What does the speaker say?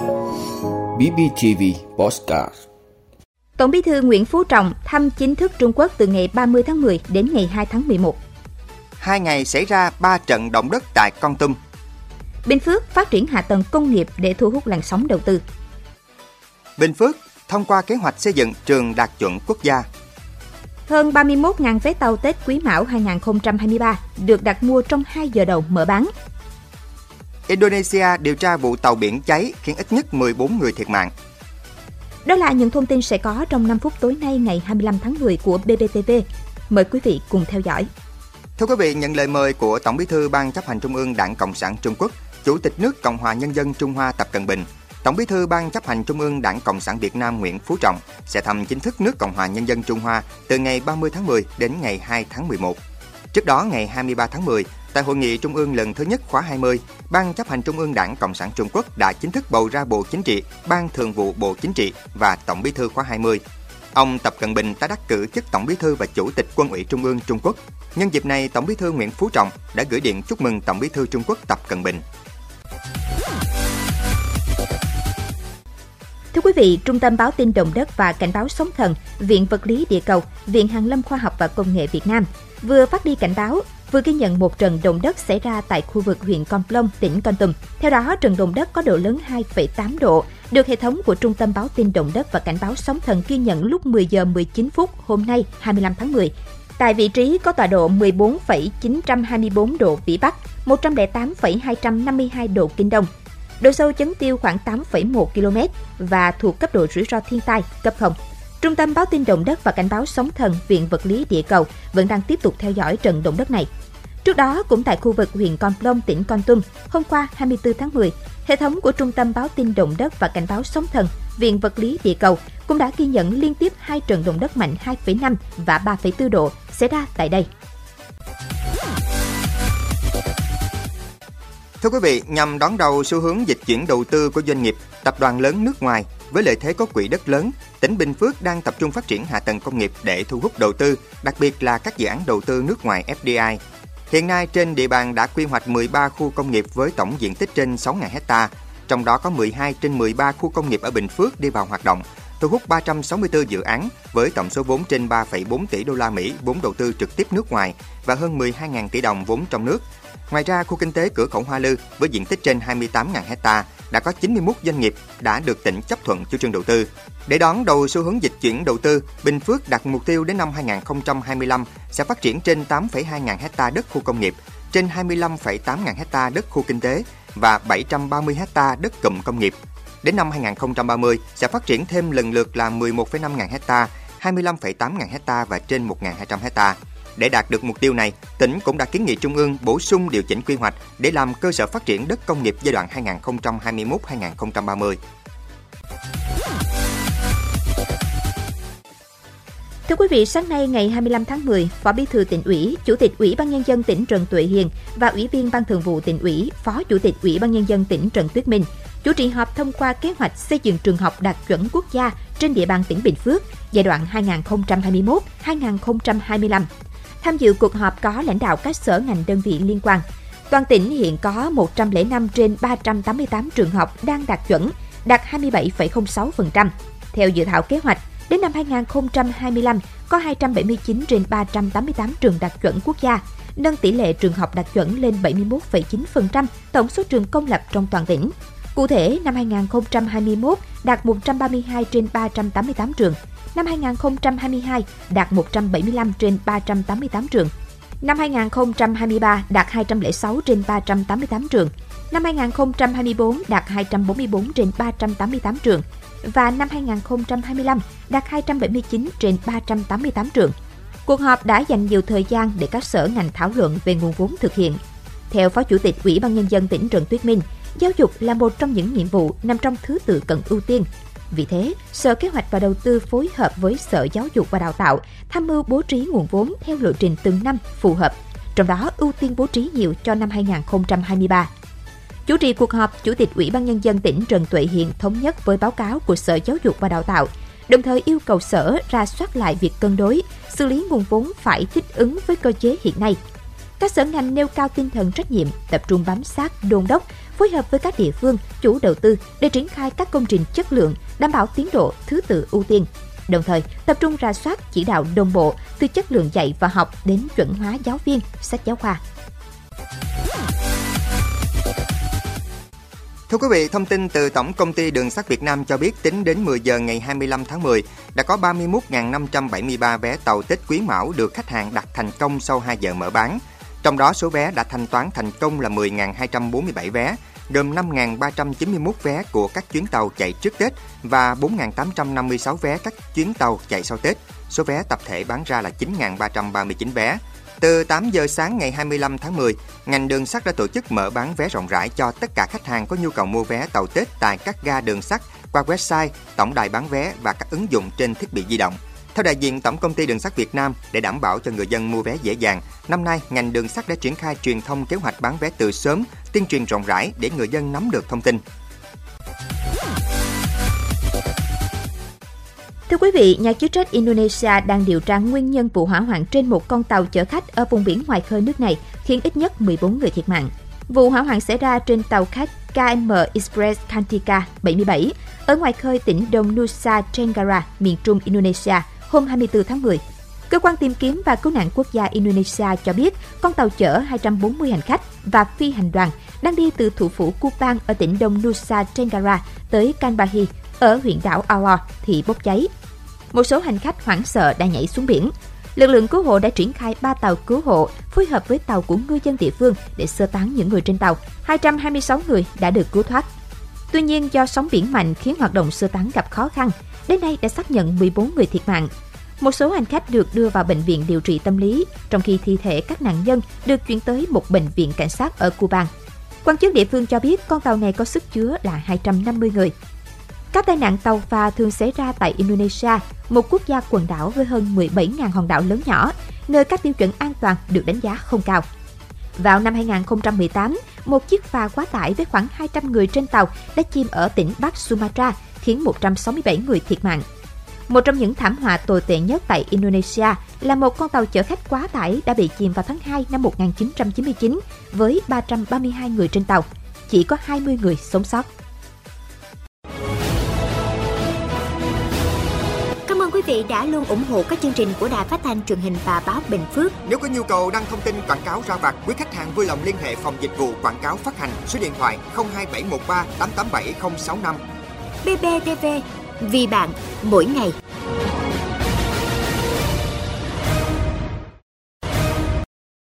BBTV Postcard Tổng bí thư Nguyễn Phú Trọng thăm chính thức Trung Quốc từ ngày 30 tháng 10 đến ngày 2 tháng 11. Hai ngày xảy ra 3 trận động đất tại Con Tum. Bình Phước phát triển hạ tầng công nghiệp để thu hút làn sóng đầu tư. Bình Phước thông qua kế hoạch xây dựng trường đạt chuẩn quốc gia. Hơn 31.000 vé tàu Tết Quý Mão 2023 được đặt mua trong 2 giờ đầu mở bán. Indonesia điều tra vụ tàu biển cháy khiến ít nhất 14 người thiệt mạng. Đó là những thông tin sẽ có trong 5 phút tối nay ngày 25 tháng 10 của BBTV. Mời quý vị cùng theo dõi. Thưa quý vị, nhận lời mời của Tổng Bí thư Ban chấp hành Trung ương Đảng Cộng sản Trung Quốc, Chủ tịch nước Cộng hòa Nhân dân Trung Hoa Tập Cận Bình, Tổng Bí thư Ban chấp hành Trung ương Đảng Cộng sản Việt Nam Nguyễn Phú Trọng sẽ thăm chính thức nước Cộng hòa Nhân dân Trung Hoa từ ngày 30 tháng 10 đến ngày 2 tháng 11. Trước đó, ngày 23 tháng 10, tại hội nghị Trung ương lần thứ nhất khóa 20, Ban chấp hành Trung ương Đảng Cộng sản Trung Quốc đã chính thức bầu ra Bộ Chính trị, Ban Thường vụ Bộ Chính trị và Tổng Bí thư khóa 20. Ông Tập Cận Bình đã đắc cử chức Tổng Bí thư và Chủ tịch Quân ủy Trung ương Trung Quốc. Nhân dịp này, Tổng Bí thư Nguyễn Phú Trọng đã gửi điện chúc mừng Tổng Bí thư Trung Quốc Tập Cận Bình. Thưa quý vị, Trung tâm báo tin động đất và cảnh báo sóng thần, Viện Vật lý Địa cầu, Viện Hàn lâm Khoa học và Công nghệ Việt Nam vừa phát đi cảnh báo vừa ghi nhận một trận động đất xảy ra tại khu vực huyện Con Plong, tỉnh Con Tum. Theo đó, trận động đất có độ lớn 2,8 độ, được hệ thống của Trung tâm báo tin động đất và cảnh báo sóng thần ghi nhận lúc 10 giờ 19 phút hôm nay 25 tháng 10 tại vị trí có tọa độ 14,924 độ Vĩ Bắc, 108,252 độ Kinh Đông. Độ sâu chấn tiêu khoảng 8,1 km và thuộc cấp độ rủi ro thiên tai cấp 0. Trung tâm báo tin động đất và cảnh báo sóng thần Viện Vật lý Địa cầu vẫn đang tiếp tục theo dõi trận động đất này. Trước đó, cũng tại khu vực huyện Con Plong, tỉnh Con Tum, hôm qua 24 tháng 10, hệ thống của Trung tâm báo tin động đất và cảnh báo sóng thần Viện Vật lý Địa cầu cũng đã ghi nhận liên tiếp hai trận động đất mạnh 2,5 và 3,4 độ xảy ra tại đây. Thưa quý vị, nhằm đón đầu xu hướng dịch chuyển đầu tư của doanh nghiệp, tập đoàn lớn nước ngoài với lợi thế có quỹ đất lớn, tỉnh Bình Phước đang tập trung phát triển hạ tầng công nghiệp để thu hút đầu tư, đặc biệt là các dự án đầu tư nước ngoài FDI. Hiện nay trên địa bàn đã quy hoạch 13 khu công nghiệp với tổng diện tích trên 6.000 hecta, trong đó có 12 trên 13 khu công nghiệp ở Bình Phước đi vào hoạt động, thu hút 364 dự án với tổng số vốn trên 3,4 tỷ đô la Mỹ vốn đầu tư trực tiếp nước ngoài và hơn 12.000 tỷ đồng vốn trong nước. Ngoài ra, khu kinh tế cửa khẩu Hoa Lư với diện tích trên 28.000 hecta đã có 91 doanh nghiệp đã được tỉnh chấp thuận chủ trương đầu tư. Để đón đầu xu hướng dịch chuyển đầu tư, Bình Phước đặt mục tiêu đến năm 2025 sẽ phát triển trên 8,2 ngàn hecta đất khu công nghiệp, trên 25,8 ngàn hecta đất khu kinh tế và 730 hecta đất cụm công nghiệp. Đến năm 2030 sẽ phát triển thêm lần lượt là 11,5 ngàn hecta, 25,8 ngàn hecta và trên 1.200 hecta. Để đạt được mục tiêu này, tỉnh cũng đã kiến nghị Trung ương bổ sung điều chỉnh quy hoạch để làm cơ sở phát triển đất công nghiệp giai đoạn 2021-2030. Thưa quý vị, sáng nay ngày 25 tháng 10, Phó Bí thư tỉnh ủy, Chủ tịch Ủy ban nhân dân tỉnh Trần Tuệ Hiền và Ủy viên Ban Thường vụ tỉnh ủy, Phó Chủ tịch Ủy ban nhân dân tỉnh Trần Tuyết Minh chủ trì họp thông qua kế hoạch xây dựng trường học đạt chuẩn quốc gia trên địa bàn tỉnh Bình Phước giai đoạn 2021-2025. Tham dự cuộc họp có lãnh đạo các sở ngành đơn vị liên quan. Toàn tỉnh hiện có 105 trên 388 trường học đang đạt chuẩn, đạt 27,06%. Theo dự thảo kế hoạch, đến năm 2025 có 279 trên 388 trường đạt chuẩn quốc gia, nâng tỷ lệ trường học đạt chuẩn lên 71,9% tổng số trường công lập trong toàn tỉnh. Cụ thể, năm 2021 đạt 132 trên 388 trường, năm 2022 đạt 175 trên 388 trường, năm 2023 đạt 206 trên 388 trường, năm 2024 đạt 244 trên 388 trường và năm 2025 đạt 279 trên 388 trường. Cuộc họp đã dành nhiều thời gian để các sở ngành thảo luận về nguồn vốn thực hiện. Theo Phó Chủ tịch Ủy ban Nhân dân tỉnh Trần Tuyết Minh, giáo dục là một trong những nhiệm vụ nằm trong thứ tự cần ưu tiên. Vì thế, Sở Kế hoạch và Đầu tư phối hợp với Sở Giáo dục và Đào tạo tham mưu bố trí nguồn vốn theo lộ trình từng năm phù hợp, trong đó ưu tiên bố trí nhiều cho năm 2023. Chủ trì cuộc họp, Chủ tịch Ủy ban Nhân dân tỉnh Trần Tuệ Hiền thống nhất với báo cáo của Sở Giáo dục và Đào tạo, đồng thời yêu cầu Sở ra soát lại việc cân đối, xử lý nguồn vốn phải thích ứng với cơ chế hiện nay. Các sở ngành nêu cao tinh thần trách nhiệm, tập trung bám sát, đôn đốc, phối hợp với các địa phương, chủ đầu tư để triển khai các công trình chất lượng, đảm bảo tiến độ thứ tự ưu tiên. Đồng thời, tập trung ra soát chỉ đạo đồng bộ từ chất lượng dạy và học đến chuẩn hóa giáo viên, sách giáo khoa. Thưa quý vị, thông tin từ Tổng công ty Đường sắt Việt Nam cho biết tính đến 10 giờ ngày 25 tháng 10 đã có 31.573 vé tàu Tết Quý Mão được khách hàng đặt thành công sau 2 giờ mở bán. Trong đó số vé đã thanh toán thành công là 10.247 vé, gồm 5.391 vé của các chuyến tàu chạy trước Tết và 4.856 vé các chuyến tàu chạy sau Tết. Số vé tập thể bán ra là 9.339 vé. Từ 8 giờ sáng ngày 25 tháng 10, ngành đường sắt đã tổ chức mở bán vé rộng rãi cho tất cả khách hàng có nhu cầu mua vé tàu Tết tại các ga đường sắt qua website, tổng đài bán vé và các ứng dụng trên thiết bị di động. Theo đại diện Tổng công ty Đường sắt Việt Nam, để đảm bảo cho người dân mua vé dễ dàng, năm nay ngành đường sắt đã triển khai truyền thông kế hoạch bán vé từ sớm, tuyên truyền rộng rãi để người dân nắm được thông tin. Thưa quý vị, nhà chức trách Indonesia đang điều tra nguyên nhân vụ hỏa hoạn trên một con tàu chở khách ở vùng biển ngoài khơi nước này, khiến ít nhất 14 người thiệt mạng. Vụ hỏa hoạn xảy ra trên tàu khách KM Express Kantika 77 ở ngoài khơi tỉnh Đông Nusa Tenggara, miền trung Indonesia hôm 24 tháng 10. Cơ quan tìm kiếm và cứu nạn quốc gia Indonesia cho biết con tàu chở 240 hành khách và phi hành đoàn đang đi từ thủ phủ Kupang ở tỉnh Đông Nusa Tenggara tới Kanbahi ở huyện đảo Alor thì bốc cháy. Một số hành khách hoảng sợ đã nhảy xuống biển. Lực lượng cứu hộ đã triển khai 3 tàu cứu hộ phối hợp với tàu của ngư dân địa phương để sơ tán những người trên tàu. 226 người đã được cứu thoát. Tuy nhiên do sóng biển mạnh khiến hoạt động sơ tán gặp khó khăn, đến nay đã xác nhận 14 người thiệt mạng. Một số hành khách được đưa vào bệnh viện điều trị tâm lý, trong khi thi thể các nạn nhân được chuyển tới một bệnh viện cảnh sát ở Cuba. Quan chức địa phương cho biết con tàu này có sức chứa là 250 người. Các tai nạn tàu phà thường xảy ra tại Indonesia, một quốc gia quần đảo với hơn 17.000 hòn đảo lớn nhỏ, nơi các tiêu chuẩn an toàn được đánh giá không cao. Vào năm 2018, một chiếc phà quá tải với khoảng 200 người trên tàu đã chìm ở tỉnh Bắc Sumatra, khiến 167 người thiệt mạng. Một trong những thảm họa tồi tệ nhất tại Indonesia là một con tàu chở khách quá tải đã bị chìm vào tháng 2 năm 1999 với 332 người trên tàu. Chỉ có 20 người sống sót. Cảm ơn quý vị đã luôn ủng hộ các chương trình của Đài Phát thanh truyền hình và báo Bình Phước. Nếu có nhu cầu đăng thông tin quảng cáo ra vặt, quý khách hàng vui lòng liên hệ phòng dịch vụ quảng cáo phát hành số điện thoại 02713 887065. BBTV, vì bạn, mỗi ngày.